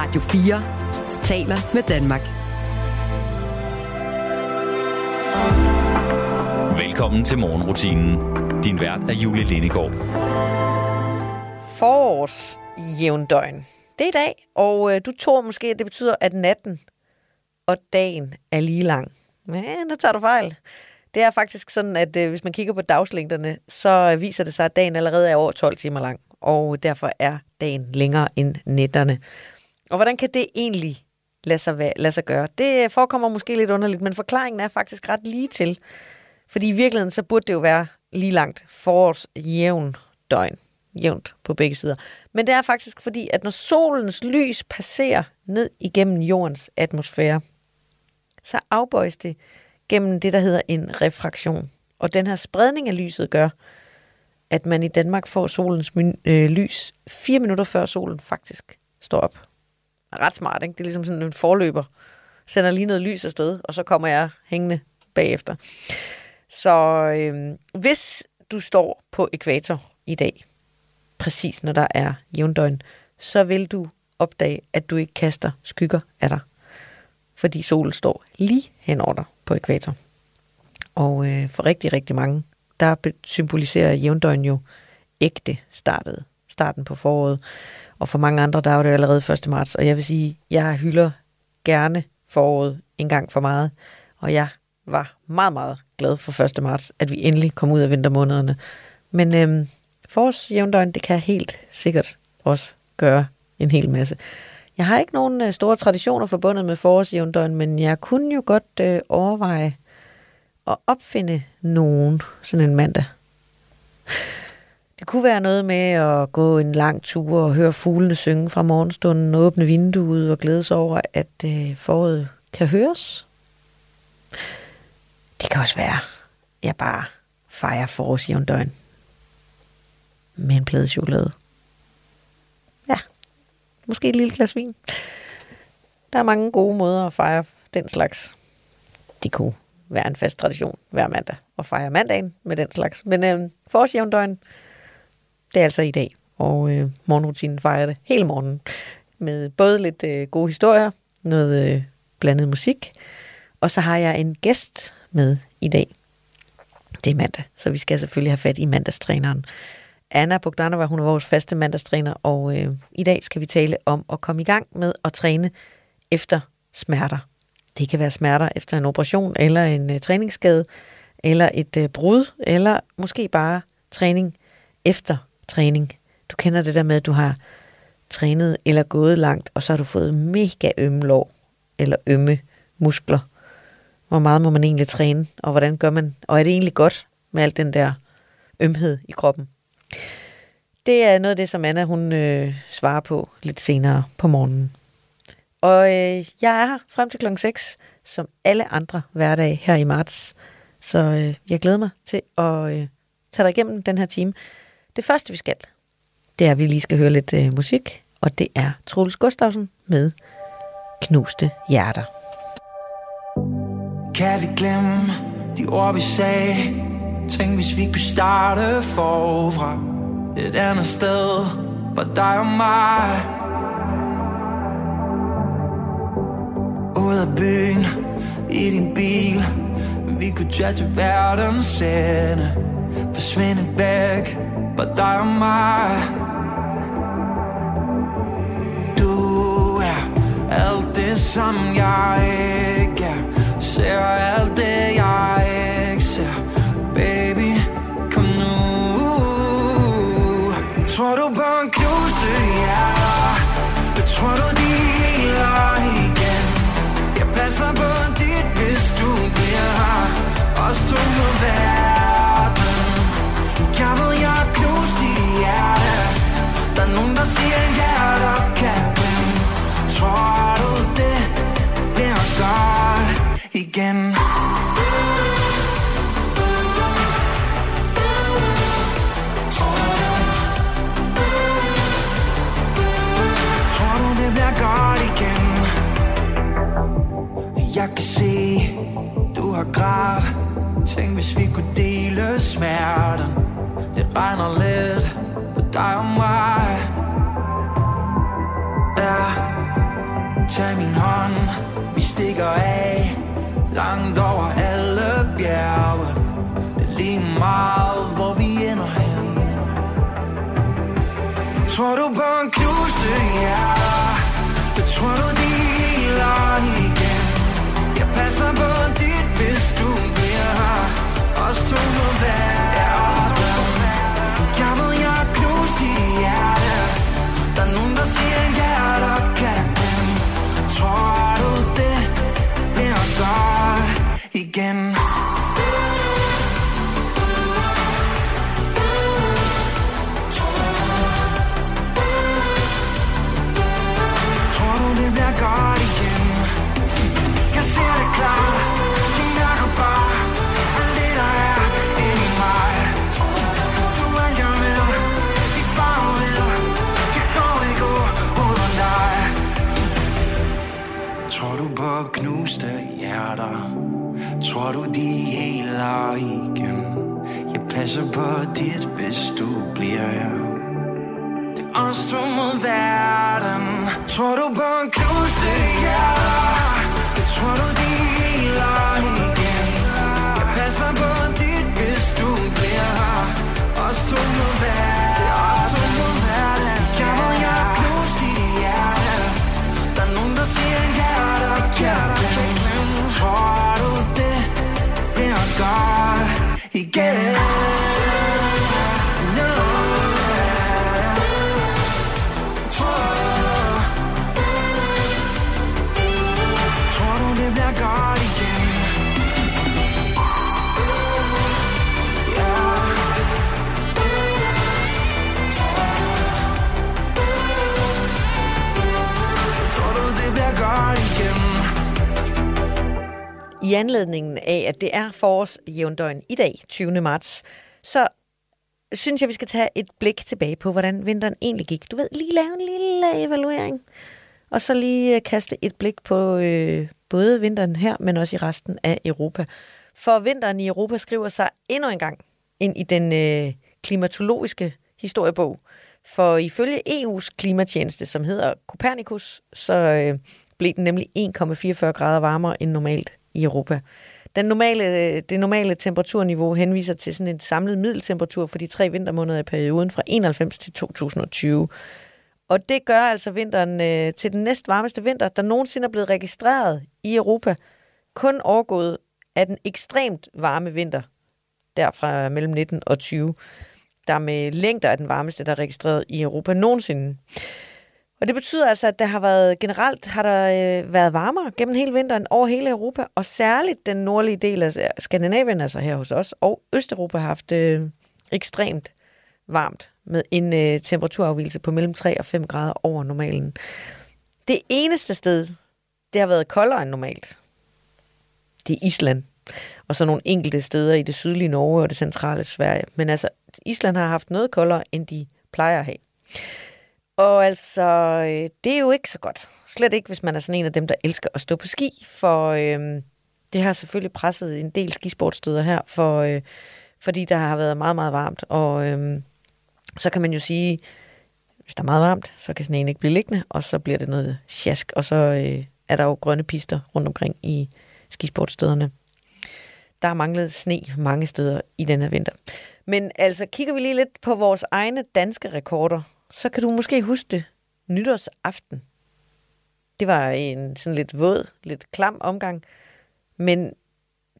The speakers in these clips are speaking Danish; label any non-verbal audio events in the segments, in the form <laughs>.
Radio 4 taler med Danmark. Velkommen til morgenrutinen. Din vært er Julie Lindegård. Forårs jævndøgn. Det er i dag, og øh, du tror måske, at det betyder, at natten og dagen er lige lang. Men der tager du fejl. Det er faktisk sådan, at øh, hvis man kigger på dagslængderne, så viser det sig, at dagen allerede er over 12 timer lang, og derfor er dagen længere end nætterne. Og hvordan kan det egentlig lade sig, lade sig gøre? Det forekommer måske lidt underligt, men forklaringen er faktisk ret lige til. Fordi i virkeligheden, så burde det jo være lige langt forårs jævn døgn. Jævnt på begge sider. Men det er faktisk fordi, at når solens lys passerer ned igennem jordens atmosfære, så afbøjes det gennem det, der hedder en refraktion. Og den her spredning af lyset gør, at man i Danmark får solens øh, lys fire minutter før solen faktisk står op. Ret smart, ikke? Det er ligesom sådan en forløber. Sender lige noget lys afsted, og så kommer jeg hængende bagefter. Så øh, hvis du står på ekvator i dag, præcis når der er jævndøgn, så vil du opdage, at du ikke kaster skygger af dig. Fordi solen står lige henover dig på ekvator. Og øh, for rigtig, rigtig mange, der symboliserer jævndøgn jo ægte startet, starten på foråret. Og for mange andre, der er det allerede 1. marts. Og jeg vil sige, jeg hylder gerne foråret en gang for meget. Og jeg var meget, meget glad for 1. marts, at vi endelig kom ud af vintermånederne. Men øhm, forårsjævndøgn, det kan helt sikkert også gøre en hel masse. Jeg har ikke nogen øh, store traditioner forbundet med forårsjævndøgn, men jeg kunne jo godt øh, overveje at opfinde nogen sådan en mandag. Det kunne være noget med at gå en lang tur og høre fuglene synge fra morgenstunden, åbne vinduet og glæde sig over, at øh, foråret kan høres. Det kan også være, at jeg bare fejrer forårsjævndøgn med en plade chokolade. Ja, måske et lille glas vin. Der er mange gode måder at fejre den slags. Det kunne være en fast tradition hver mandag at fejre mandagen med den slags. Men øh, forårsjævndøgn, det er altså i dag, og øh, morgenrutinen fejrer det hele morgen med både lidt øh, gode historier, noget øh, blandet musik, og så har jeg en gæst med i dag. Det er mandag, så vi skal selvfølgelig have fat i mandagstræneren. Anna Bogdanova, hun er vores faste mandagstræner, og øh, i dag skal vi tale om at komme i gang med at træne efter smerter. Det kan være smerter efter en operation, eller en øh, træningsskade, eller et øh, brud, eller måske bare træning efter træning. Du kender det der med, at du har trænet eller gået langt, og så har du fået mega ømme lår, eller ømme muskler. Hvor meget må man egentlig træne, og hvordan gør man? Og er det egentlig godt med alt den der ømhed i kroppen? Det er noget af det, som Anna hun øh, svarer på lidt senere på morgenen. Og øh, jeg er her frem til klokken 6, som alle andre hverdage her i marts. Så øh, jeg glæder mig til at øh, tage dig igennem den her time. Det første, vi skal, det er, at vi lige skal høre lidt øh, musik, og det er Troels Gustafsen med Knuste Hjerter. Kan vi glemme de ord, vi sagde? Tænk, hvis vi kunne starte forfra. Et andet sted for dig og mig. Ud af byen, i din bil. Vi kunne tage til verdens ende. Forsvinde væk for dig og mig. Du er alt det, som jeg ikke er. Ser alt det, jeg ikke ser. Baby, kom nu. Tror du på en knuste hjerter? Ja. tror du, de heler igen? Jeg passer på dit, hvis du bliver. Her Os to må verden Jeg ved, der er nogen, der siger, ja, der kan glemme Tror du det? Bliver godt? igen. Tror du det bliver godt igen? Jeg kan se Du har grædt. Tænk hvis vi kunne dele smerten Det regner lidt dig og mig Ja, tag min hånd. Vi stikker af Langt over alle bjerge. Det er lige meget, hvor vi ender hen. Tror du på en knuste? Hjerte? Det tror du, de heler igen. Jeg passer på dit, hvis du bliver. Her Os to må være Tror du, de heler igen Jeg passer på dit, hvis du bliver her. Det er os to mod verden. Tror du på en knuste hjerte? Jeg. Tror du, de heler igen Jeg passer på dit, hvis du bliver her. Os to mod verden Det er os to mod verden Jeg ved, jeg har knust dit hjerte? Der er nogen, der siger Tror du, det bliver godt igen I anledningen af, at det er forårsjævndøgn i dag, 20. marts, så synes jeg, vi skal tage et blik tilbage på, hvordan vinteren egentlig gik. Du ved, lige lave en lille evaluering, og så lige øh, kaste et blik på øh, både vinteren her, men også i resten af Europa. For vinteren i Europa skriver sig endnu en gang ind i den øh, klimatologiske historiebog. For ifølge EU's klimatjeneste, som hedder Copernicus, så øh, blev den nemlig 1,44 grader varmere end normalt i Europa. Den normale, det normale temperaturniveau henviser til sådan en samlet middeltemperatur for de tre vintermåneder i perioden fra 91 til 2020. Og det gør altså vinteren øh, til den næst varmeste vinter, der nogensinde er blevet registreret i Europa. Kun overgået af den ekstremt varme vinter, derfra mellem 19 og 20, der med længder er den varmeste, der er registreret i Europa nogensinde. Og det betyder altså, at der har været generelt har der øh, været varmere gennem hele vinteren over hele Europa, og særligt den nordlige del af Skandinavien, altså her hos os, og Østeuropa har haft øh, ekstremt varmt med en øh, temperaturafvielse på mellem 3 og 5 grader over normalen. Det eneste sted, det har været koldere end normalt, det er Island. Og så nogle enkelte steder i det sydlige Norge og det centrale Sverige. Men altså, Island har haft noget koldere, end de plejer at have. Og altså, øh, det er jo ikke så godt. Slet ikke, hvis man er sådan en af dem, der elsker at stå på ski. For øh, det har selvfølgelig presset en del skisportsteder her, for, øh, fordi der har været meget, meget varmt. Og øh, så kan man jo sige, hvis der er meget varmt, så kan sneen ikke blive liggende, og så bliver det noget sjask. Og så øh, er der jo grønne pister rundt omkring i skisportstederne. Der har manglet sne mange steder i denne vinter. Men altså, kigger vi lige lidt på vores egne danske rekorder, så kan du måske huske det nytårsaften. Det var en sådan lidt våd, lidt klam omgang, men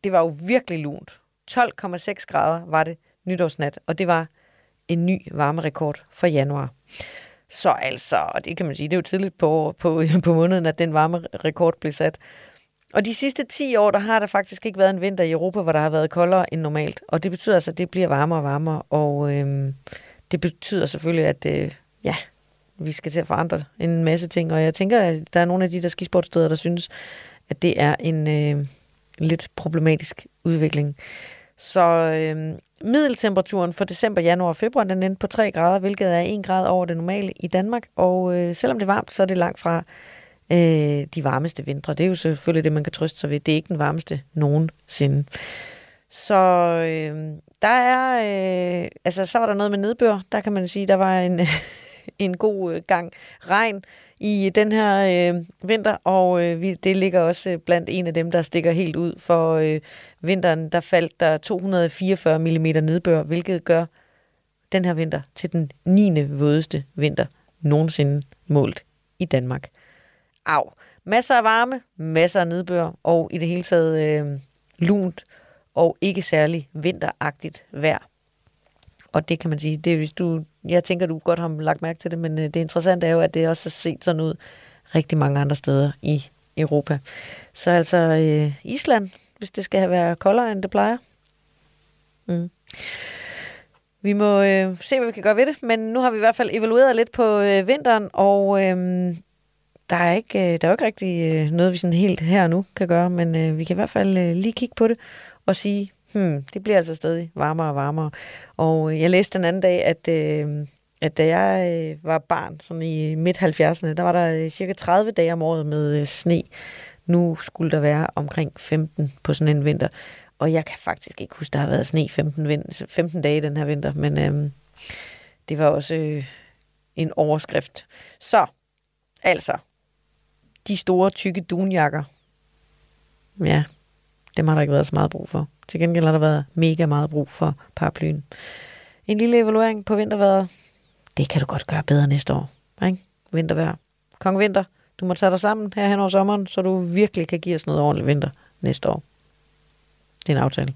det var jo virkelig lunt. 12,6 grader var det nytårsnat, og det var en ny varmerekord for januar. Så altså, og det kan man sige, det er jo tidligt på, på, <laughs> på måneden, at den varmerekord blev sat. Og de sidste 10 år, der har der faktisk ikke været en vinter i Europa, hvor der har været koldere end normalt. Og det betyder altså, at det bliver varmere og varmere. Og øhm, det betyder selvfølgelig, at øh, ja, vi skal til at forandre en masse ting. Og jeg tænker, at der er nogle af de der skisportsteder, der synes, at det er en øh, lidt problematisk udvikling. Så øh, middeltemperaturen for december, januar og februar, den endte på 3 grader, hvilket er 1 grad over det normale i Danmark. Og øh, selvom det er varmt, så er det langt fra øh, de varmeste vintre. Det er jo selvfølgelig det, man kan trøste sig ved. Det er ikke den varmeste nogensinde. Så øh, der er, øh, altså så var der noget med nedbør. Der kan man sige, der var en, <laughs> en god øh, gang regn i den her øh, vinter, og øh, vi, det ligger også øh, blandt en af dem, der stikker helt ud. For øh, vinteren, der faldt der 244 mm nedbør, hvilket gør den her vinter til den 9. vådeste vinter nogensinde målt i Danmark. Au. Masser af varme, masser af nedbør, og i det hele taget øh, lunt og ikke særlig vinteragtigt vejr. Og det kan man sige, det er, hvis du, jeg tænker, du godt har lagt mærke til det, men øh, det interessante er jo, at det også har set sådan ud rigtig mange andre steder i Europa. Så altså øh, Island, hvis det skal være koldere, end det plejer. Mm. Vi må øh, se, hvad vi kan gøre ved det, men nu har vi i hvert fald evalueret lidt på øh, vinteren, og øh, der, er ikke, øh, der er jo ikke rigtig øh, noget, vi sådan helt her og nu kan gøre, men øh, vi kan i hvert fald øh, lige kigge på det og sige, hmm, det bliver altså stadig varmere og varmere. Og øh, jeg læste den anden dag, at, øh, at da jeg øh, var barn, sådan i midt-70'erne, der var der øh, cirka 30 dage om året med øh, sne. Nu skulle der være omkring 15 på sådan en vinter. Og jeg kan faktisk ikke huske, der har været sne 15, vind, 15 dage den her vinter, men øh, det var også øh, en overskrift. Så, altså, de store, tykke dunjakker, ja, dem har der ikke været så meget brug for. Til gengæld har der været mega meget brug for paraplyen. En lille evaluering på vinterværet. Det kan du godt gøre bedre næste år. Ikke? Vintervejr. Kong Vinter, du må tage dig sammen her hen over sommeren, så du virkelig kan give os noget ordentligt vinter næste år. Det er en aftale.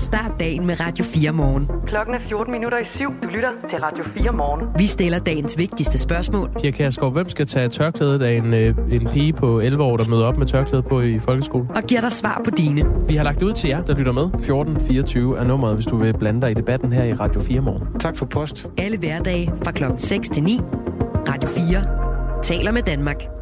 Start dagen med Radio 4 morgen. Klokken er 14 minutter i syv. Du lytter til Radio 4 morgen. Vi stiller dagens vigtigste spørgsmål. Pia Kærsgaard, hvem skal tage tørklædet af en, øh, en pige på 11 år, der møder op med tørklæde på i folkeskole? Og giver dig svar på dine. Vi har lagt det ud til jer, der lytter med. 1424 er nummeret, hvis du vil blande dig i debatten her i Radio 4 morgen. Tak for post. Alle hverdage fra klokken 6 til 9. Radio 4 taler med Danmark.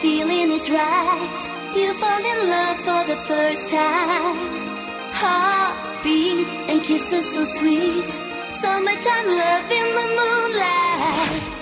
Feeling is right. You fall in love for the first time. Heartbeat and kisses so sweet. Summertime love in the moonlight.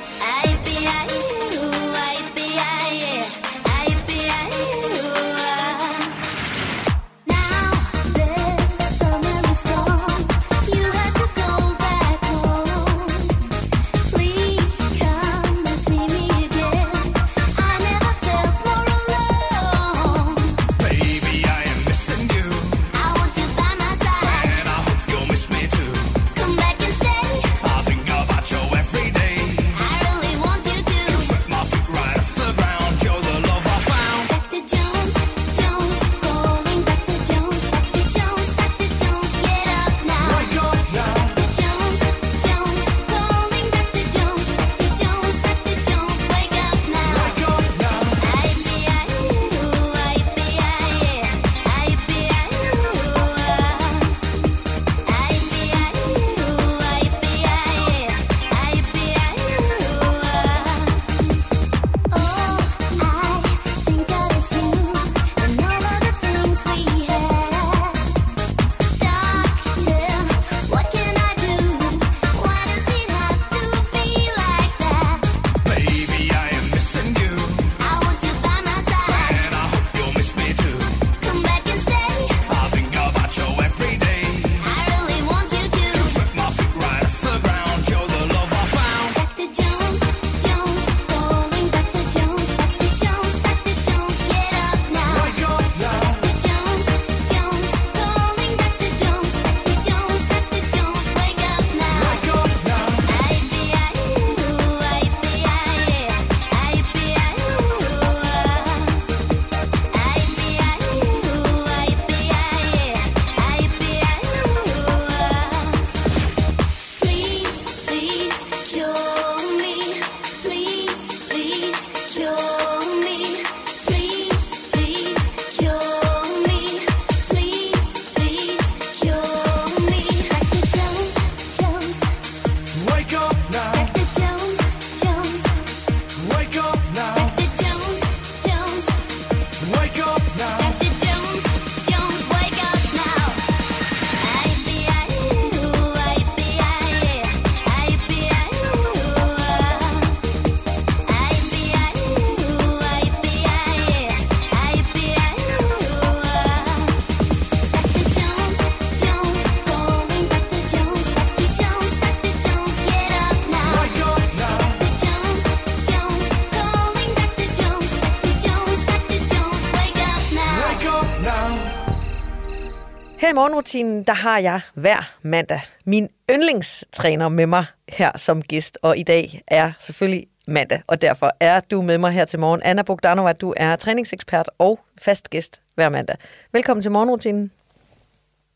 Morgenrutinen, der har jeg hver mandag min yndlingstræner med mig her som gæst, og i dag er selvfølgelig mandag, og derfor er du med mig her til morgen. Anna Bogdanova, du er træningsekspert og fast gæst hver mandag. Velkommen til morgenrutinen.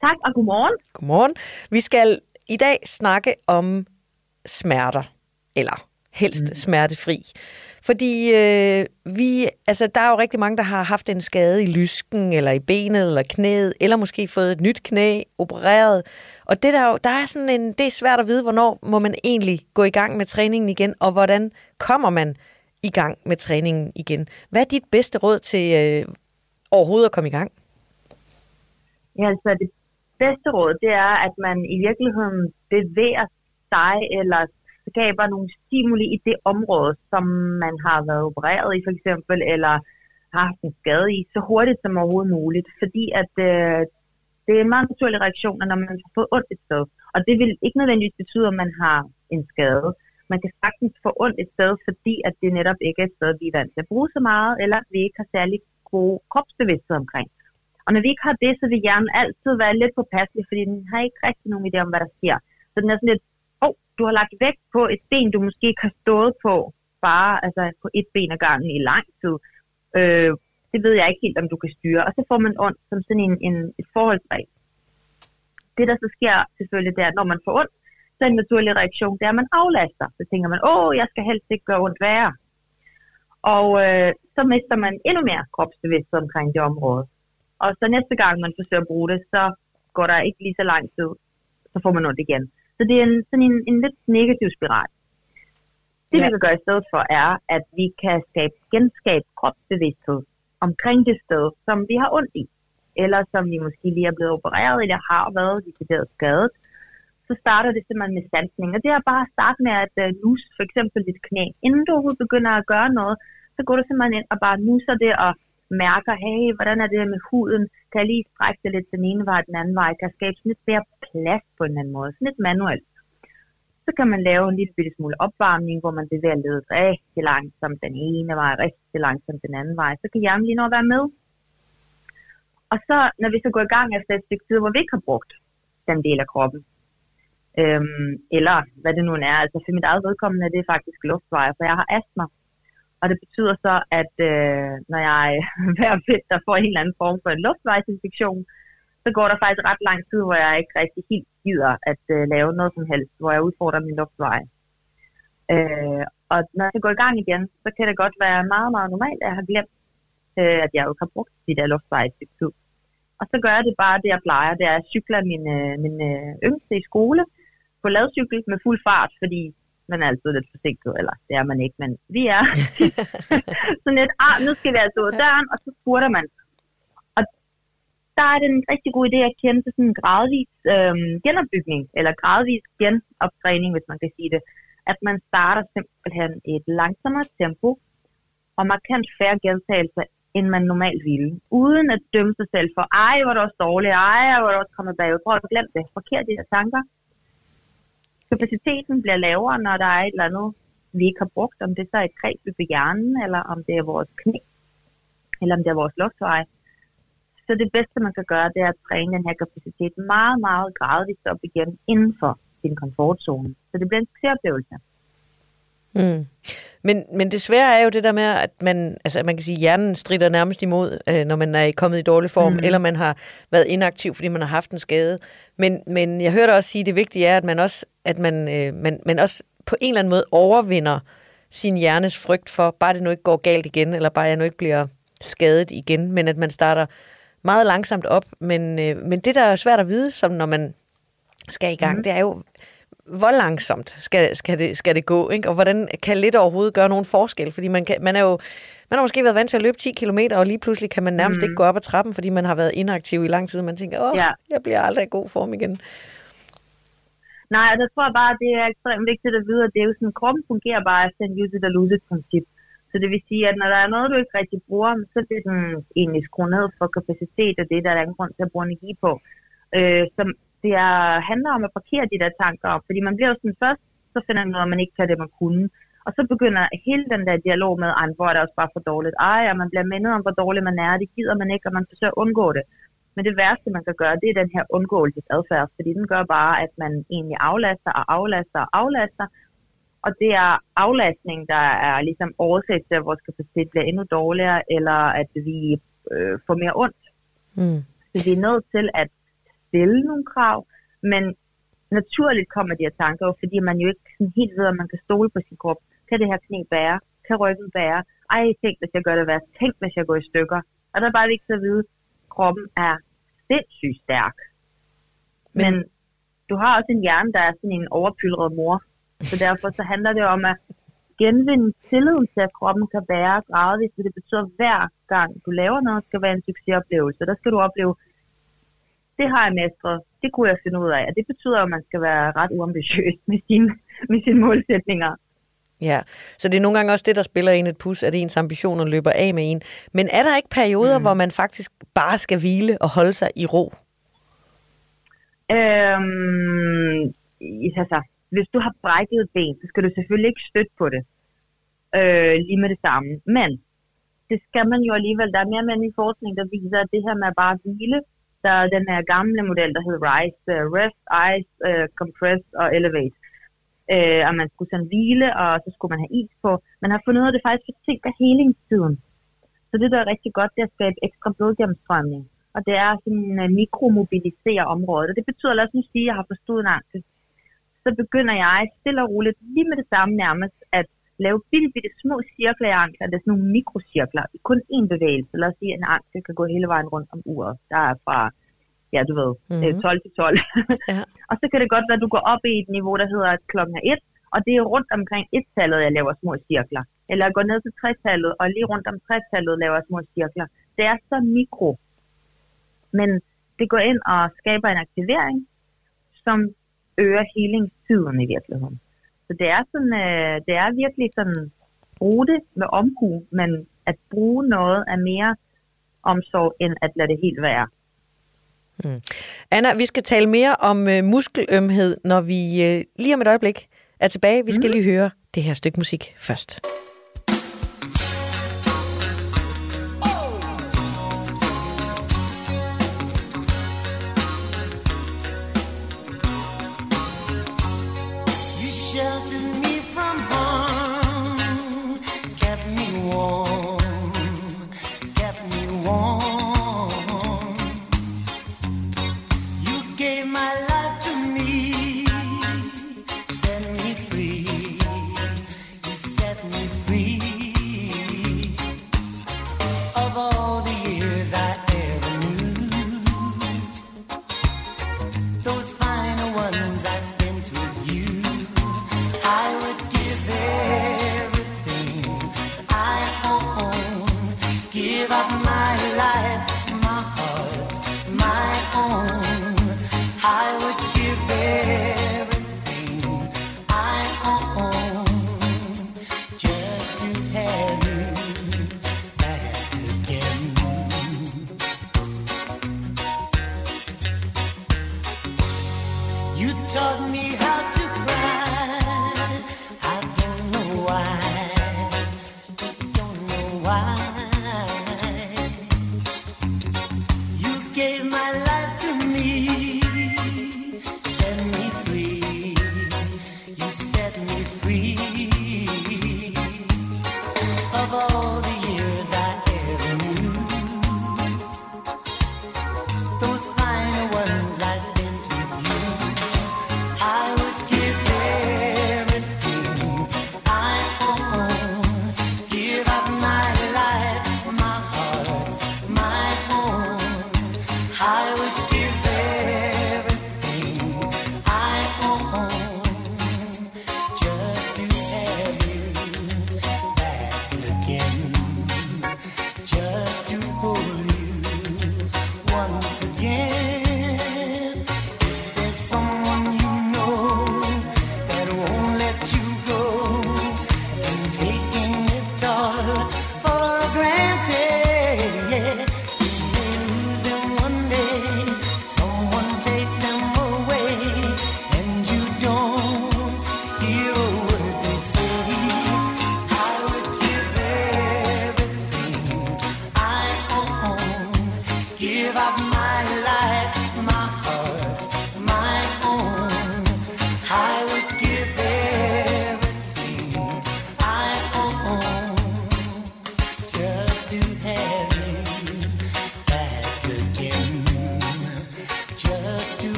Tak og godmorgen. Godmorgen. Vi skal i dag snakke om smerter, eller helst mm. smertefri. Fordi øh, vi, altså, der er jo rigtig mange, der har haft en skade i lysken, eller i benet, eller knæet, eller måske fået et nyt knæ opereret. Og det der, der er sådan en, det er svært at vide, hvornår må man egentlig gå i gang med træningen igen, og hvordan kommer man i gang med træningen igen. Hvad er dit bedste råd til øh, overhovedet at komme i gang? Ja, altså det bedste råd, det er, at man i virkeligheden bevæger sig eller skaber nogle stimuli i det område, som man har været opereret i for eksempel, eller har haft en skade i, så hurtigt som overhovedet muligt. Fordi at øh, det er en meget naturlig reaktion, når man har fået ondt et sted. Og det vil ikke nødvendigvis betyde, at man har en skade. Man kan sagtens få ondt et sted, fordi at det netop ikke er et sted, vi er vant til at bruge så meget, eller at vi ikke har særlig god kropsbevidsthed omkring. Og når vi ikke har det, så vil hjernen altid være lidt påpasselig, fordi den har ikke rigtig nogen idé om, hvad der sker. Så den er sådan lidt, du har lagt vægt på et ben, du måske ikke har stået på, bare altså på et ben ad gangen i lang tid. Øh, det ved jeg ikke helt, om du kan styre. Og så får man ondt som sådan en, en, et forholdsregel. Det, der så sker selvfølgelig, det er, at når man får ondt, så er en naturlig reaktion, det er, at man aflaster. Så tænker man, åh, jeg skal helst ikke gøre ondt værre. Og øh, så mister man endnu mere kropsbevidsthed omkring det område. Og så næste gang, man forsøger at bruge det, så går der ikke lige så lang tid, så får man ondt igen. Så det er en, sådan en, en lidt negativ spiral. Det, ja. vi kan gøre i stedet for, er, at vi kan skabe, genskabe kropsbevidsthed omkring det sted, som vi har ondt i, eller som vi måske lige er blevet opereret, eller har været decideret skadet, så starter det simpelthen med sansning. Og det er bare at starte med at uh, nus for eksempel dit knæ. Inden du overhovedet begynder at gøre noget, så går du simpelthen ind og bare nusser det og mærker, hey, hvordan er det med huden? Kan jeg lige strække det lidt den ene vej den anden vej? Kan jeg skabe sådan lidt mere plads på en anden måde? Sådan lidt manuelt. Så kan man lave en lille bitte smule opvarmning, hvor man bevæger ledet rigtig langsomt den ene vej, rigtig langsomt den anden vej. Så kan hjernen lige nå at være med. Og så, når vi så går i gang efter et stykke tid, hvor vi ikke har brugt den del af kroppen, øhm, eller hvad det nu er, altså for mit eget vedkommende er det faktisk luftveje, for jeg har astma. Og det betyder så, at øh, når jeg <laughs> hver vinter får en eller anden form for en luftvejsinfektion, så går der faktisk ret lang tid, hvor jeg ikke rigtig helt gider at øh, lave noget som helst, hvor jeg udfordrer min luftvej. Øh, og når jeg går i gang igen, så kan det godt være meget, meget normalt, at jeg har glemt, øh, at jeg jo har brugt de der luftveje i tid. Og så gør jeg det bare det, jeg plejer. Det er, at cykle cykler min, øh, min øh, yngste i skole på ladcykel med fuld fart, fordi man er altid lidt forsinket, eller det er man ikke, men vi er. <laughs> sådan lidt, ah, nu skal vi altså ud af døren, og så spurter man der er det en rigtig god idé at kende til sådan en gradvis øh, genopbygning, eller gradvis genoptræning, hvis man kan sige det. At man starter simpelthen i et langsommere tempo, og markant færre gentagelser, end man normalt ville. Uden at dømme sig selv for, ej, hvor det også dårligt, ej, hvor det også kommet bagud. Prøv at glemme det. Forkert de her tanker. Kapaciteten bliver lavere, når der er et eller andet, vi ikke har brugt, om det så er et greb ved hjernen, eller om det er vores knæ, eller om det er vores luftveje. Så det bedste, man kan gøre, det er at træne den her kapacitet meget, meget gradvist op igen inden for sin komfortzone. Så det bliver en succesoplevelse. Mm. Men, men det svære er jo det der med, at man, altså man kan sige, at hjernen strider nærmest imod, øh, når man er kommet i dårlig form, mm. eller man har været inaktiv, fordi man har haft en skade. Men, men jeg hørte også sige, at det vigtige er, at man også, at man, øh, man, man også på en eller anden måde overvinder sin hjernes frygt for, bare det nu ikke går galt igen, eller bare jeg nu ikke bliver skadet igen, men at man starter meget langsomt op, men, øh, men det, der er svært at vide, som når man skal i gang, mm. det er jo, hvor langsomt skal, skal, det, skal det gå, ikke? og hvordan kan lidt overhovedet gøre nogen forskel, fordi man, kan, man er jo man har måske været vant til at løbe 10 km, og lige pludselig kan man nærmest mm. ikke gå op ad trappen, fordi man har været inaktiv i lang tid, man tænker, åh, ja. jeg bliver aldrig i god form igen. Nej, jeg tror bare, det er ekstremt vigtigt at vide, at det er jo sådan, kroppen fungerer bare efter en use it or lose it princip. Så det vil sige, at når der er noget, du ikke rigtig bruger, så vil den egentlig skrue ned for kapacitet, og det der er ingen grund til at bruge energi på. Øh, så det er, handler om at parkere de der tanker op, fordi man bliver jo sådan først, så finder man ud af, at man ikke kan det, man kunne. Og så begynder hele den der dialog med, at hvor er det også bare for dårligt. Ej, og man bliver mindet om, hvor dårlig man er, det gider man ikke, og man forsøger at undgå det. Men det værste, man kan gøre, det er den her undgåelsesadfærd, fordi den gør bare, at man egentlig aflaster og aflaster og aflaster, og det er aflastning, der er ligesom årsag til, at vores kapacitet bliver endnu dårligere, eller at vi øh, får mere ondt. Mm. Så vi er nødt til at stille nogle krav, men naturligt kommer de her tanker, fordi man jo ikke sådan helt ved, at man kan stole på sin krop. Kan det her knæ bære? Kan ryggen bære? Ej, tænk, hvis jeg gør det værst. Tænk, hvis jeg går i stykker. Og der er bare vigtigt at vide, at kroppen er sindssygt stærk. Men, men du har også en hjerne, der er sådan en overpylret mor, så derfor så handler det om at genvinde tilliden til, at kroppen kan bære gradvist, så det betyder, at hver gang du laver noget, skal være en succesoplevelse. Der skal du opleve, det har jeg mestret, det kunne jeg finde ud af. Og det betyder, at man skal være ret uambitiøs med sine, med sine målsætninger. Ja, så det er nogle gange også det, der spiller en et pus, at ens ambitioner løber af med en. Men er der ikke perioder, mm. hvor man faktisk bare skal hvile og holde sig i ro? Øhm, altså, hvis du har brækket et ben, så skal du selvfølgelig ikke støtte på det øh, lige med det samme. Men det skal man jo alligevel. Der er mere med i forskning, der viser, at det her med at bare hvile der er den her gamle model, der hedder RISE, uh, Rest, Ice, uh, Compress og Elevate. Uh, og man skulle sådan hvile, og så skulle man have is på. Man har fundet ud af, at det faktisk forsinker helingstiden. Så det, der er rigtig godt, det er at skabe ekstra blodgennemstrømning. Og det er sådan uh, mikromobilisere området. Og det betyder, lad os nu sige, at jeg har forstået en angst. Så begynder jeg stille og roligt, lige med det samme nærmest, at lave bitte, bitte små cirkler i ankler. Det er sådan nogle mikrocirkler kun én bevægelse. Lad os sige, at en ankel kan gå hele vejen rundt om uret. Der er fra, ja du ved, mm-hmm. 12 til 12. Ja. <laughs> og så kan det godt være, at du går op i et niveau, der hedder at klokken er 1, og det er rundt omkring et-tallet, jeg laver små cirkler. Eller jeg går ned til tre-tallet, og lige rundt om tre-tallet laver jeg små cirkler. Det er så mikro. Men det går ind og skaber en aktivering, som øger helingstiden i virkeligheden. Så det er, sådan, øh, det er virkelig sådan, bruge det med omhu, men at bruge noget er mere omsorg, end at lade det helt være. Anna, vi skal tale mere om øh, muskelømhed, når vi øh, lige om et øjeblik er tilbage. Vi skal lige høre det her stykke musik først.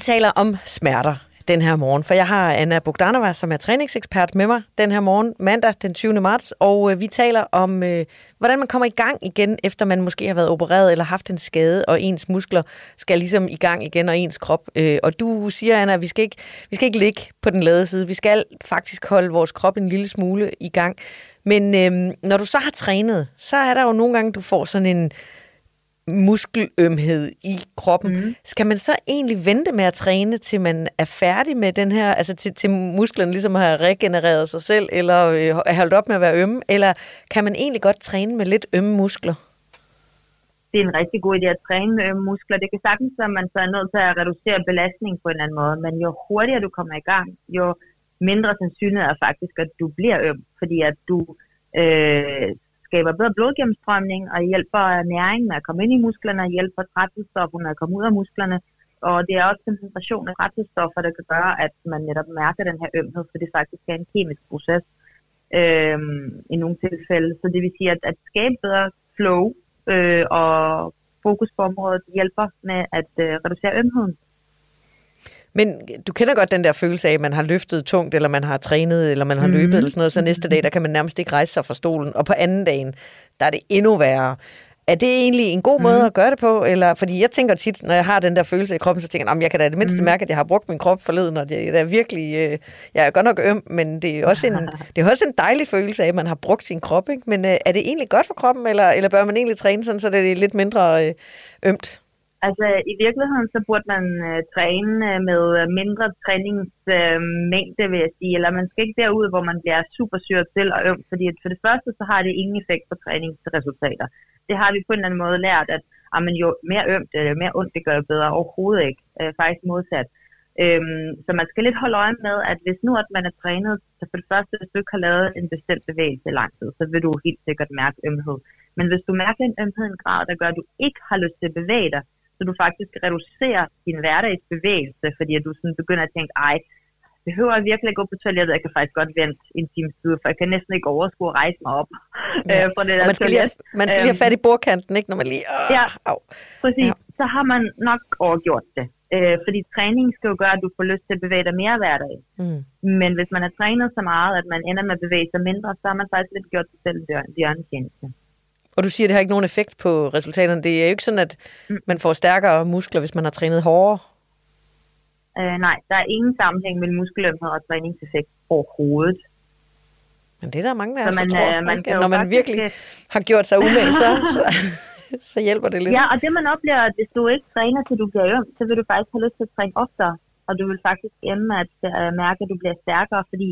Vi taler om smerter. den her morgen, for jeg har Anna Bogdanova, som er træningsekspert med mig den her morgen, mandag den 20. marts, og øh, vi taler om, øh, hvordan man kommer i gang igen, efter man måske har været opereret eller haft en skade, og ens muskler skal ligesom i gang igen, og ens krop. Øh, og du siger, Anna, at vi skal, ikke, vi skal ikke ligge på den lade side. Vi skal faktisk holde vores krop en lille smule i gang. Men øh, når du så har trænet, så er der jo nogle gange, du får sådan en muskelømhed i kroppen. Mm. Skal man så egentlig vente med at træne, til man er færdig med den her, altså til, til musklerne ligesom har regenereret sig selv, eller øh, er holdt op med at være ømme, eller kan man egentlig godt træne med lidt ømme muskler? Det er en rigtig god idé at træne med ømme muskler. Det kan sagtens være, at man så er nødt til at reducere belastning på en eller anden måde, men jo hurtigere du kommer i gang, jo mindre sandsynlighed er faktisk, at du bliver øm, fordi at du øh, skaber bedre blodgennemstrømning og hjælper næringen med at komme ind i musklerne og hjælper træthedsstofferne at komme ud af musklerne. Og det er også koncentration af træthedsstoffer, der kan gøre, at man netop mærker den her ømhed, for det faktisk er en kemisk proces øh, i nogle tilfælde. Så det vil sige, at at skabe bedre flow øh, og fokus på området hjælper med at øh, reducere ømheden. Men du kender godt den der følelse af, at man har løftet tungt, eller man har trænet, eller man har løbet, mm. eller sådan noget, så næste dag, der kan man nærmest ikke rejse sig fra stolen. Og på anden dagen, der er det endnu værre. Er det egentlig en god måde mm. at gøre det på? Eller, fordi jeg tænker tit, når jeg har den der følelse i kroppen, så tænker jeg, jeg kan da det mindste mm. mærke, at jeg har brugt min krop forleden, og det er virkelig, øh, jeg er godt nok øm, men det er også en, <laughs> det er også en dejlig følelse af, at man har brugt sin krop. Ikke? Men øh, er det egentlig godt for kroppen, eller, eller bør man egentlig træne sådan, så det er lidt mindre øh, ømt? Altså i virkeligheden så burde man øh, træne øh, med øh, mindre træningsmængde, øh, vil jeg sige. Eller man skal ikke derud, hvor man bliver super syret til og øm. Fordi for det første, så har det ingen effekt på træningsresultater. Det har vi på en eller anden måde lært, at ah, jamen, jo mere ømt øh, eller mere ondt det gør jo bedre. Overhovedet ikke. Øh, faktisk modsat. Øhm, så man skal lidt holde øje med, at hvis nu at man er trænet, så for det første, hvis du ikke har lavet en bestemt bevægelse i lang tid, så vil du helt sikkert mærke ømhed. Men hvis du mærker en ømhed i en grad, der gør, at du ikke har lyst til at bevæge dig, så du faktisk reducerer din hverdagsbevægelse, fordi du sådan begynder at tænke, ej, behøver jeg virkelig at gå på toilettet? Jeg kan faktisk godt vente en time tid, for jeg kan næsten ikke overskue at rejse mig op. Ja. Øh, for det der man, skal lige have, man skal lige have fat i bordkanten, ikke? Når man lige... Øh, ja, au. præcis. Ja. Så har man nok overgjort det. Øh, fordi træning skal jo gøre, at du får lyst til at bevæge dig mere hver dag. Mm. Men hvis man har trænet så meget, at man ender med at bevæge sig mindre, så har man faktisk lidt gjort sig selv en bjørnetjeneste. Og du siger, at det har ikke nogen effekt på resultaterne. Det er jo ikke sådan, at man får stærkere muskler, hvis man har trænet hårdere. Øh, nej, der er ingen sammenhæng mellem muskelømhed og træningseffekt overhovedet. Men det er der mange af os, man, tror, øh, man kan når man virkelig det. har gjort sig umage, så, <laughs> så, så hjælper det lidt. Ja, og det man oplever, at hvis du ikke træner, til du bliver øm, så vil du faktisk have lyst til at træne oftere. Og du vil faktisk ende med at uh, mærke, at du bliver stærkere, fordi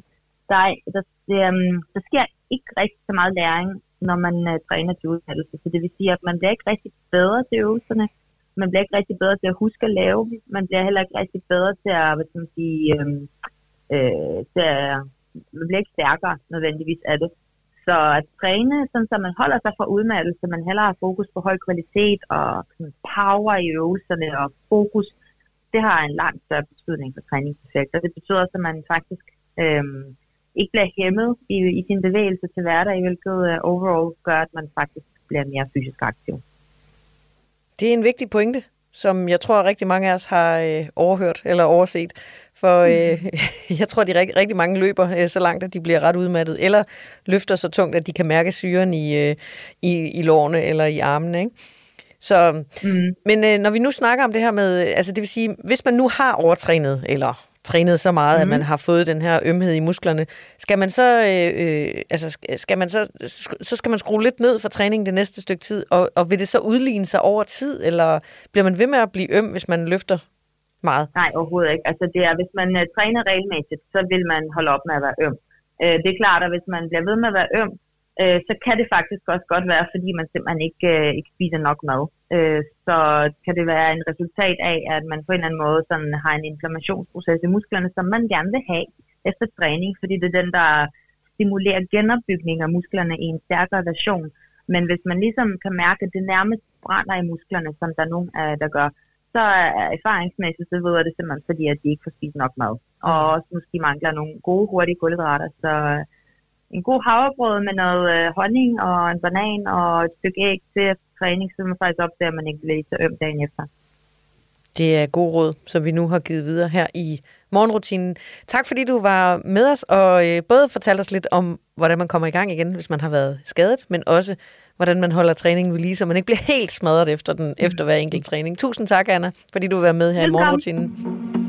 der, der, der, um, der sker ikke rigtig så meget læring når man uh, træner til uddannelse. Så det vil sige, at man bliver ikke rigtig bedre til øvelserne, man bliver ikke rigtig bedre til at huske at lave dem, man bliver heller ikke rigtig bedre til at, hvad skal man sige, øh, øh, til at, man bliver ikke stærkere nødvendigvis af det. Så at træne, sådan, så man holder sig fra udmattelse, man heller har fokus på høj kvalitet og sådan, power i øvelserne og fokus, det har en langt større betydning for træningseffekt. Og det betyder også, at man faktisk øh, ikke bliver hæmmet i, i sin bevægelse til hverdag, hvilket uh, overall gør, at man faktisk bliver mere fysisk aktiv. Det er en vigtig pointe, som jeg tror, rigtig mange af os har øh, overhørt eller overset. For øh, <laughs> jeg tror, at de rigtig, rigtig mange løber øh, så langt, at de bliver ret udmattet, eller løfter så tungt, at de kan mærke syren i, øh, i, i lårene eller i armene. Ikke? Så, mm. Men øh, når vi nu snakker om det her med, altså det vil sige, hvis man nu har overtrænet, eller trænet så meget, mm. at man mhm. har fået den her ømhed i musklerne. Skal man så, øh, øh, altså skal man så, så skal man skrue lidt ned for træningen det næste stykke tid, og, og vil det så udligne sig over tid, eller bliver man ved med at blive øm, hvis man løfter meget? Nej, overhovedet ikke. Altså det er, hvis man uh, træner regelmæssigt, så vil man holde op med at være øm. Uh, det er klart, at hvis man bliver ved med at være øm, uh, så kan det faktisk også godt være, fordi man simpelthen ikke, uh, ikke spiser nok mad øh, så kan det være en resultat af, at man på en eller anden måde sådan har en inflammationsproces i musklerne, som man gerne vil have efter træning, fordi det er den, der stimulerer genopbygning af musklerne i en stærkere version. Men hvis man ligesom kan mærke, at det nærmest brænder i musklerne, som der er nogen, der gør, så er erfaringsmæssigt, så ved det simpelthen, fordi at de ikke får spist nok mad. Og også måske mangler nogle gode, hurtige kulhydrater. Så en god havrebrød med noget øh, honning og en banan og et stykke æg til træning, så man faktisk opdager, at man ikke bliver så øm dagen efter. Det er god råd, som vi nu har givet videre her i morgenrutinen. Tak fordi du var med os og øh, både fortalte os lidt om, hvordan man kommer i gang igen, hvis man har været skadet, men også hvordan man holder træningen ved lige, så man ikke bliver helt smadret efter, den, efter hver enkelt træning. Tusind tak, Anna, fordi du var med her i Velkommen. morgenrutinen.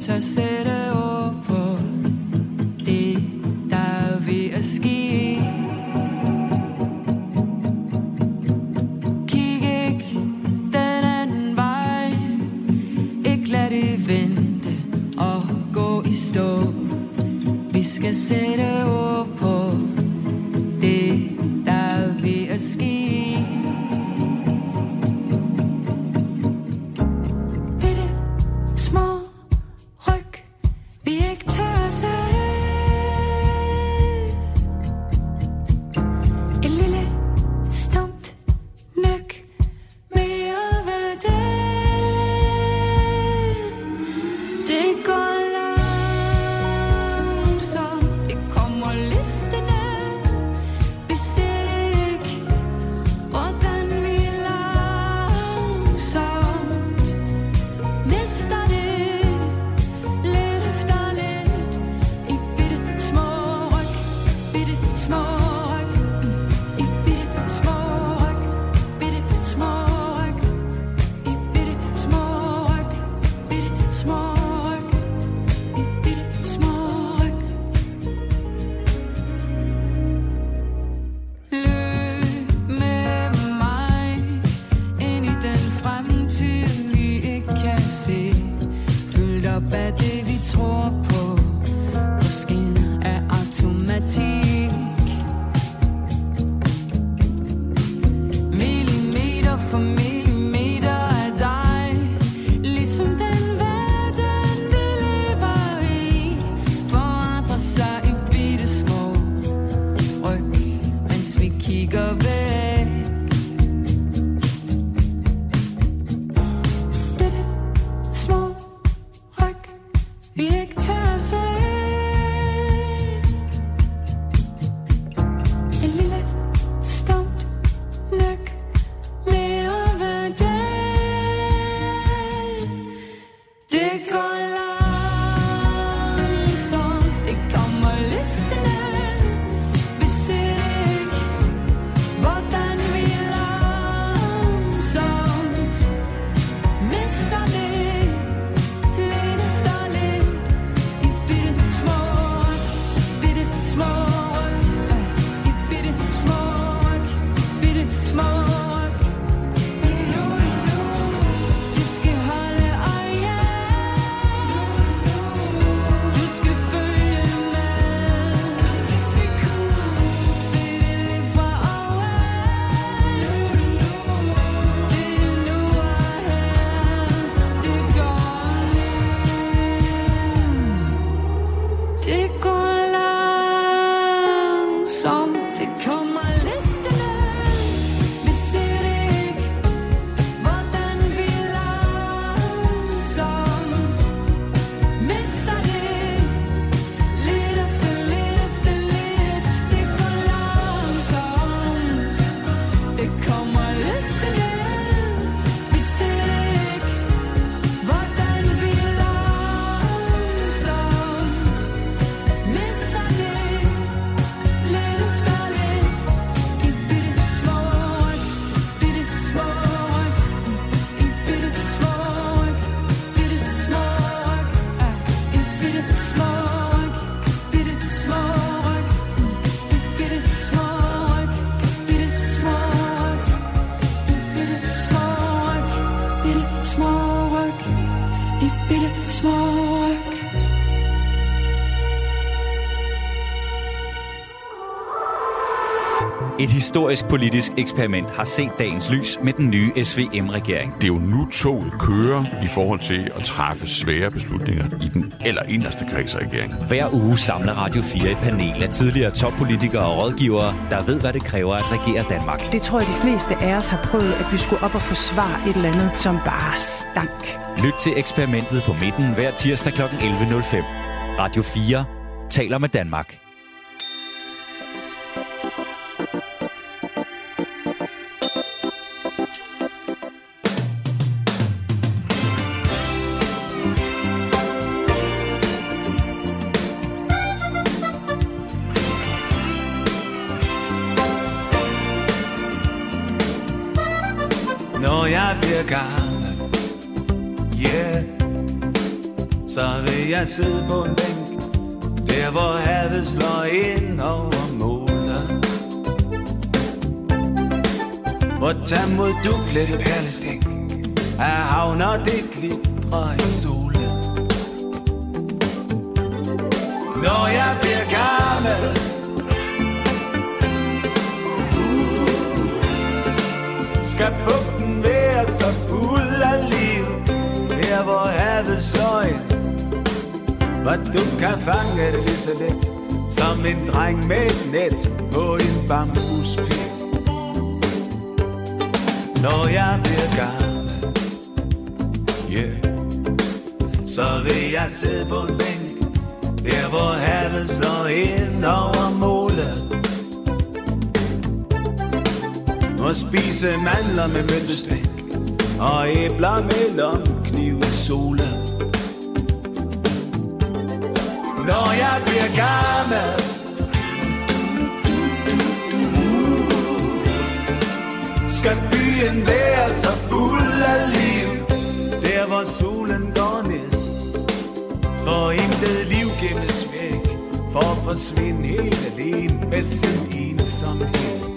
Før vi tør sætte historisk politisk eksperiment har set dagens lys med den nye SVM-regering. Det er jo nu toget kører i forhold til at træffe svære beslutninger i den eller inderste kreds af regeringen. Hver uge samler Radio 4 et panel af tidligere toppolitikere og rådgivere, der ved, hvad det kræver at regere Danmark. Det tror jeg, de fleste af os har prøvet, at vi skulle op og forsvare et eller andet, som bare stank. Lyt til eksperimentet på midten hver tirsdag kl. 11.05. Radio 4 taler med Danmark. Jeg yeah, så vil jeg sidde på en bænk, der hvor havet slår ind over målet. Hvor tag mod duklette perlestik, af havn og det glitrer i solen. Havet slår ind du kan fange det lige så let Som en dreng med et net på en bambuspil. Når jeg bliver gammel yeah, Så vil jeg sidde på en bænk Der hvor havet slår ind over målet. Og spise mandler med møntestik og æbler med lomkniv i Når jeg bliver gammel, skal byen være så fuld af liv, der hvor solen går ned. For intet liv gemmes væk, for at forsvinde helt alene med sin ensomhed.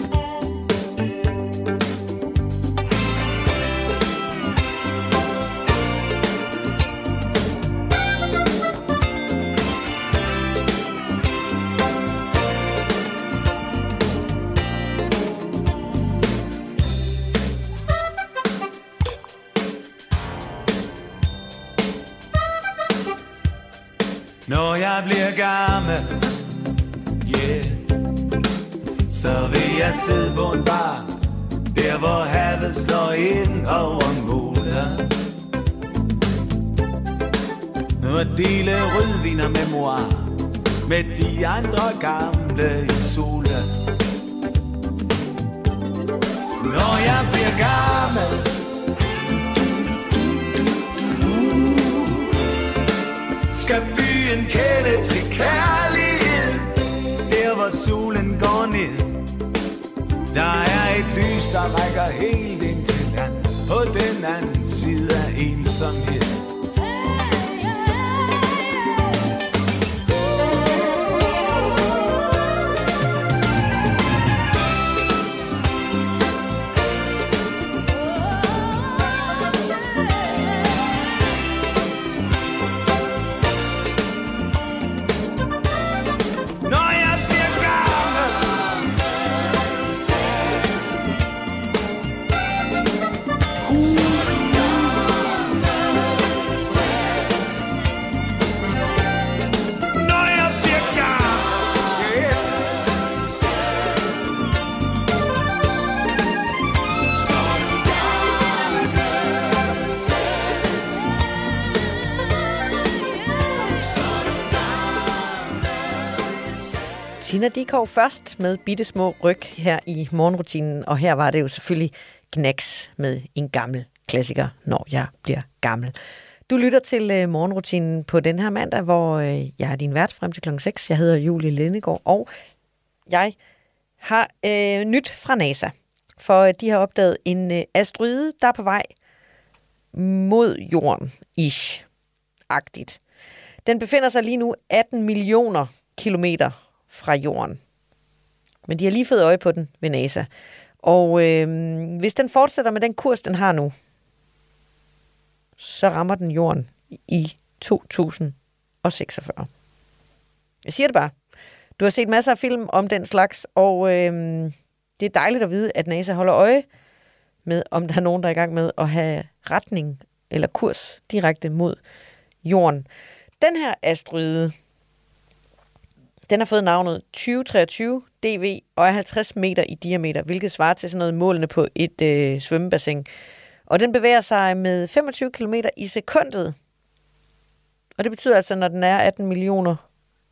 Slår ind over Nu at dele rødvin og memoir med de andre gamle i sola Når jeg bliver gammel, uh, skal byen kende til kærlighed. Der hvor solen går ned Der er et lys, der rækker helt på den anden side af ensomhed. Tina Dikov først med bitte små ryg her i morgenrutinen, og her var det jo selvfølgelig Knacks med en gammel klassiker, når jeg bliver gammel. Du lytter til øh, morgenrutinen på den her mandag, hvor øh, jeg er din vært frem til klokken 6. Jeg hedder Julie Lindegård, og jeg har øh, nyt fra NASA. For øh, de har opdaget en øh, asteroide, der er på vej mod jorden, ish, agtigt. Den befinder sig lige nu 18 millioner kilometer fra jorden. Men de har lige fået øje på den ved NASA. Og øh, hvis den fortsætter med den kurs, den har nu, så rammer den jorden i 2046. Jeg siger det bare. Du har set masser af film om den slags, og øh, det er dejligt at vide, at NASA holder øje med, om der er nogen, der er i gang med at have retning eller kurs direkte mod jorden. Den her asteroide, den har fået navnet 2023 DV og er 50 meter i diameter, hvilket svarer til sådan noget målene på et øh, svømmebassin. Og den bevæger sig med 25 km i sekundet. Og det betyder altså, når den er 18 millioner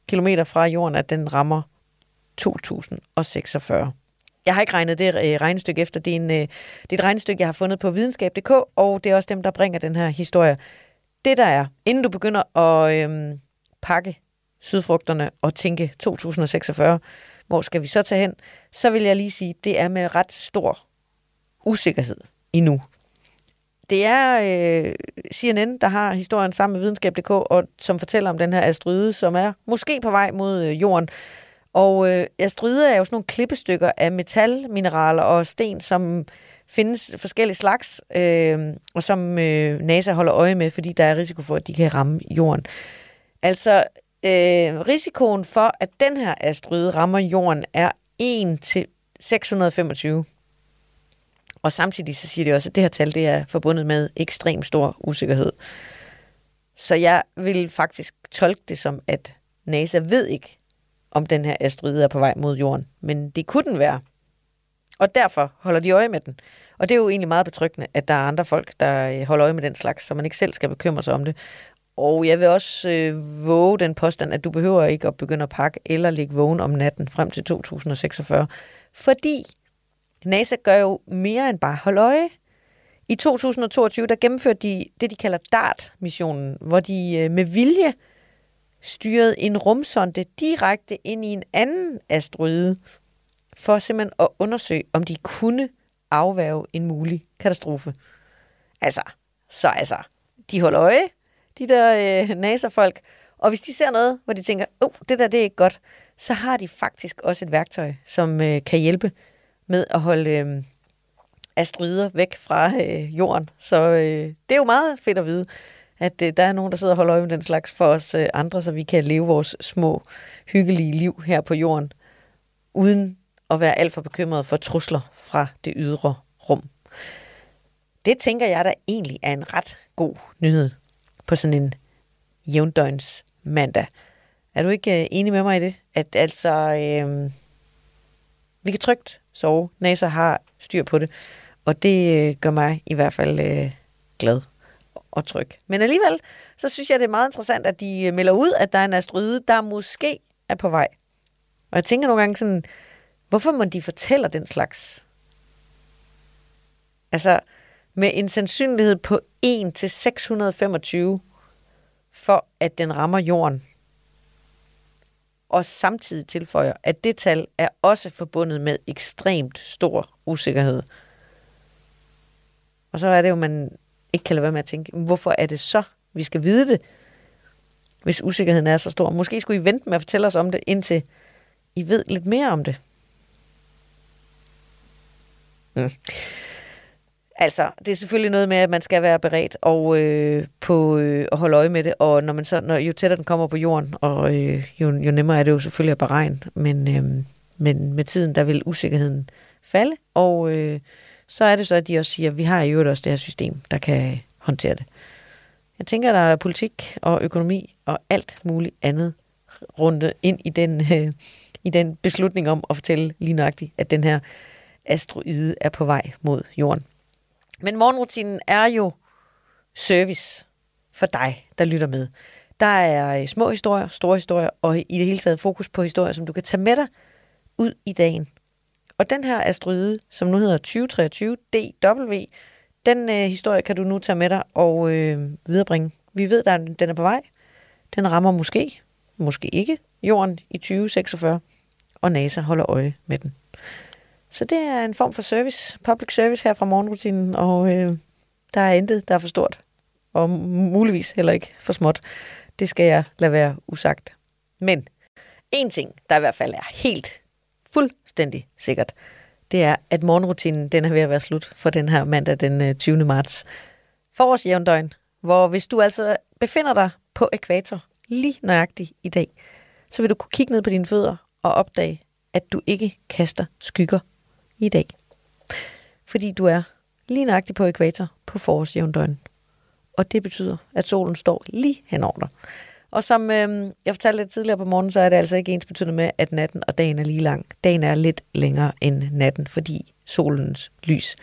kilometer fra jorden, at den rammer 2046. Jeg har ikke regnet det øh, regnestykke efter. Det er, en, øh, det er et regnestykke, jeg har fundet på videnskab.dk, og det er også dem, der bringer den her historie. Det der er, inden du begynder at øhm, pakke sydfrugterne og tænke 2046, hvor skal vi så tage hen, så vil jeg lige sige, det er med ret stor usikkerhed endnu. Det er øh, CNN, der har historien sammen med videnskab.dk, og som fortæller om den her asteroide, som er måske på vej mod øh, jorden. Og øh, asteroider er jo sådan nogle klippestykker af metal, mineraler og sten, som findes forskellige slags, øh, og som øh, NASA holder øje med, fordi der er risiko for, at de kan ramme jorden. Altså, øh, risikoen for, at den her asteroide rammer jorden, er 1 til 625. Og samtidig så siger de også, at det her tal det er forbundet med ekstrem stor usikkerhed. Så jeg vil faktisk tolke det som, at NASA ved ikke, om den her asteroide er på vej mod jorden. Men det kunne den være. Og derfor holder de øje med den. Og det er jo egentlig meget betryggende, at der er andre folk, der øh, holder øje med den slags, så man ikke selv skal bekymre sig om det. Og jeg vil også øh, våge den påstand, at du behøver ikke at begynde at pakke eller ligge vågen om natten frem til 2046. Fordi NASA gør jo mere end bare holde øje. I 2022, der gennemførte de det, de kalder DART-missionen, hvor de øh, med vilje styrede en rumsonde direkte ind i en anden asteroide, for simpelthen at undersøge, om de kunne afværge en mulig katastrofe. Altså, så altså, de holder øje, de der øh, NASA-folk, og hvis de ser noget, hvor de tænker, oh, det der det er ikke godt, så har de faktisk også et værktøj, som øh, kan hjælpe med at holde øh, asteroider væk fra øh, jorden. Så øh, det er jo meget fedt at vide, at øh, der er nogen, der sidder og holder øje med den slags for os øh, andre, så vi kan leve vores små, hyggelige liv her på jorden, uden at være alt for bekymret for trusler fra det ydre rum. Det tænker jeg der egentlig er en ret god nyhed på sådan en jævndøgns mandag. Er du ikke øh, enig med mig i det? At altså, øh, vi kan trygt sove. NASA har styr på det. Og det øh, gør mig i hvert fald øh, glad og tryg. Men alligevel, så synes jeg, det er meget interessant, at de øh, melder ud, at der er en asteroide, der måske er på vej. Og jeg tænker nogle gange sådan, hvorfor må de fortælle den slags? Altså, med en sandsynlighed på 1 til 625 for, at den rammer jorden. Og samtidig tilføjer, at det tal er også forbundet med ekstremt stor usikkerhed. Og så er det jo, man ikke kan lade være med at tænke, hvorfor er det så, vi skal vide det, hvis usikkerheden er så stor? Måske skulle I vente med at fortælle os om det, indtil I ved lidt mere om det. Mm. Altså, det er selvfølgelig noget med, at man skal være beredt og øh, på øh, at holde øje med det, og når man så, når, jo tættere den kommer på jorden, og øh, jo, jo nemmere er det jo selvfølgelig at beregne, men, øh, men med tiden, der vil usikkerheden falde, og øh, så er det så, at de også siger, at vi har jo også det her system, der kan håndtere det. Jeg tænker, der er politik og økonomi og alt muligt andet rundt ind i den, øh, i den beslutning om at fortælle lige nøjagtigt, at den her asteroide er på vej mod jorden. Men morgenrutinen er jo service for dig, der lytter med. Der er øh, små historier, store historier, og i det hele taget fokus på historier, som du kan tage med dig ud i dagen. Og den her asteroide, som nu hedder 2023 DW, den øh, historie kan du nu tage med dig og øh, viderebringe. Vi ved, at den er på vej. Den rammer måske, måske ikke, jorden i 2046, og NASA holder øje med den. Så det er en form for service, public service her fra morgenrutinen, og øh, der er intet, der er for stort, og muligvis heller ikke for småt. Det skal jeg lade være usagt. Men en ting, der i hvert fald er helt fuldstændig sikkert, det er, at morgenrutinen den er ved at være slut for den her mandag den øh, 20. Marts. Forårsjævndøgn, hvor hvis du altså befinder dig på ekvator lige nøjagtigt i dag, så vil du kunne kigge ned på dine fødder og opdage, at du ikke kaster skygger i dag. Fordi du er lige nøjagtigt på ekvator på forårsjævndøgn. Og det betyder, at solen står lige henover dig. Og som øh, jeg fortalte lidt tidligere på morgen, så er det altså ikke ens betydende med, at natten og dagen er lige lang. Dagen er lidt længere end natten, fordi solens lys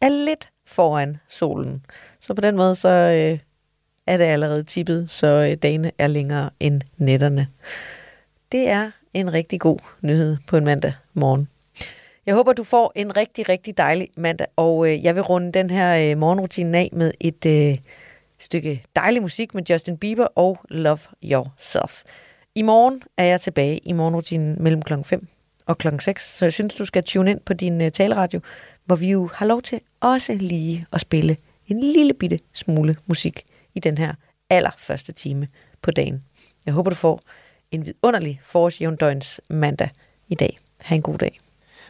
er lidt foran solen. Så på den måde, så øh, er det allerede tippet, så øh, dagene er længere end nætterne. Det er en rigtig god nyhed på en mandag morgen. Jeg håber, du får en rigtig, rigtig dejlig mandag, og øh, jeg vil runde den her øh, morgenrutine af med et øh, stykke dejlig musik med Justin Bieber og Love Yourself. I morgen er jeg tilbage i morgenrutinen mellem klokken 5 og klokken 6, så jeg synes, du skal tune ind på din øh, taleradio, hvor vi jo har lov til også lige at spille en lille bitte smule musik i den her allerførste time på dagen. Jeg håber, du får en vidunderlig forårsjævndøgns mandag i dag. Ha' en god dag.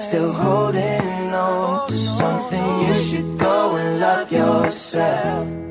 still holding on to something, you should go and love yourself.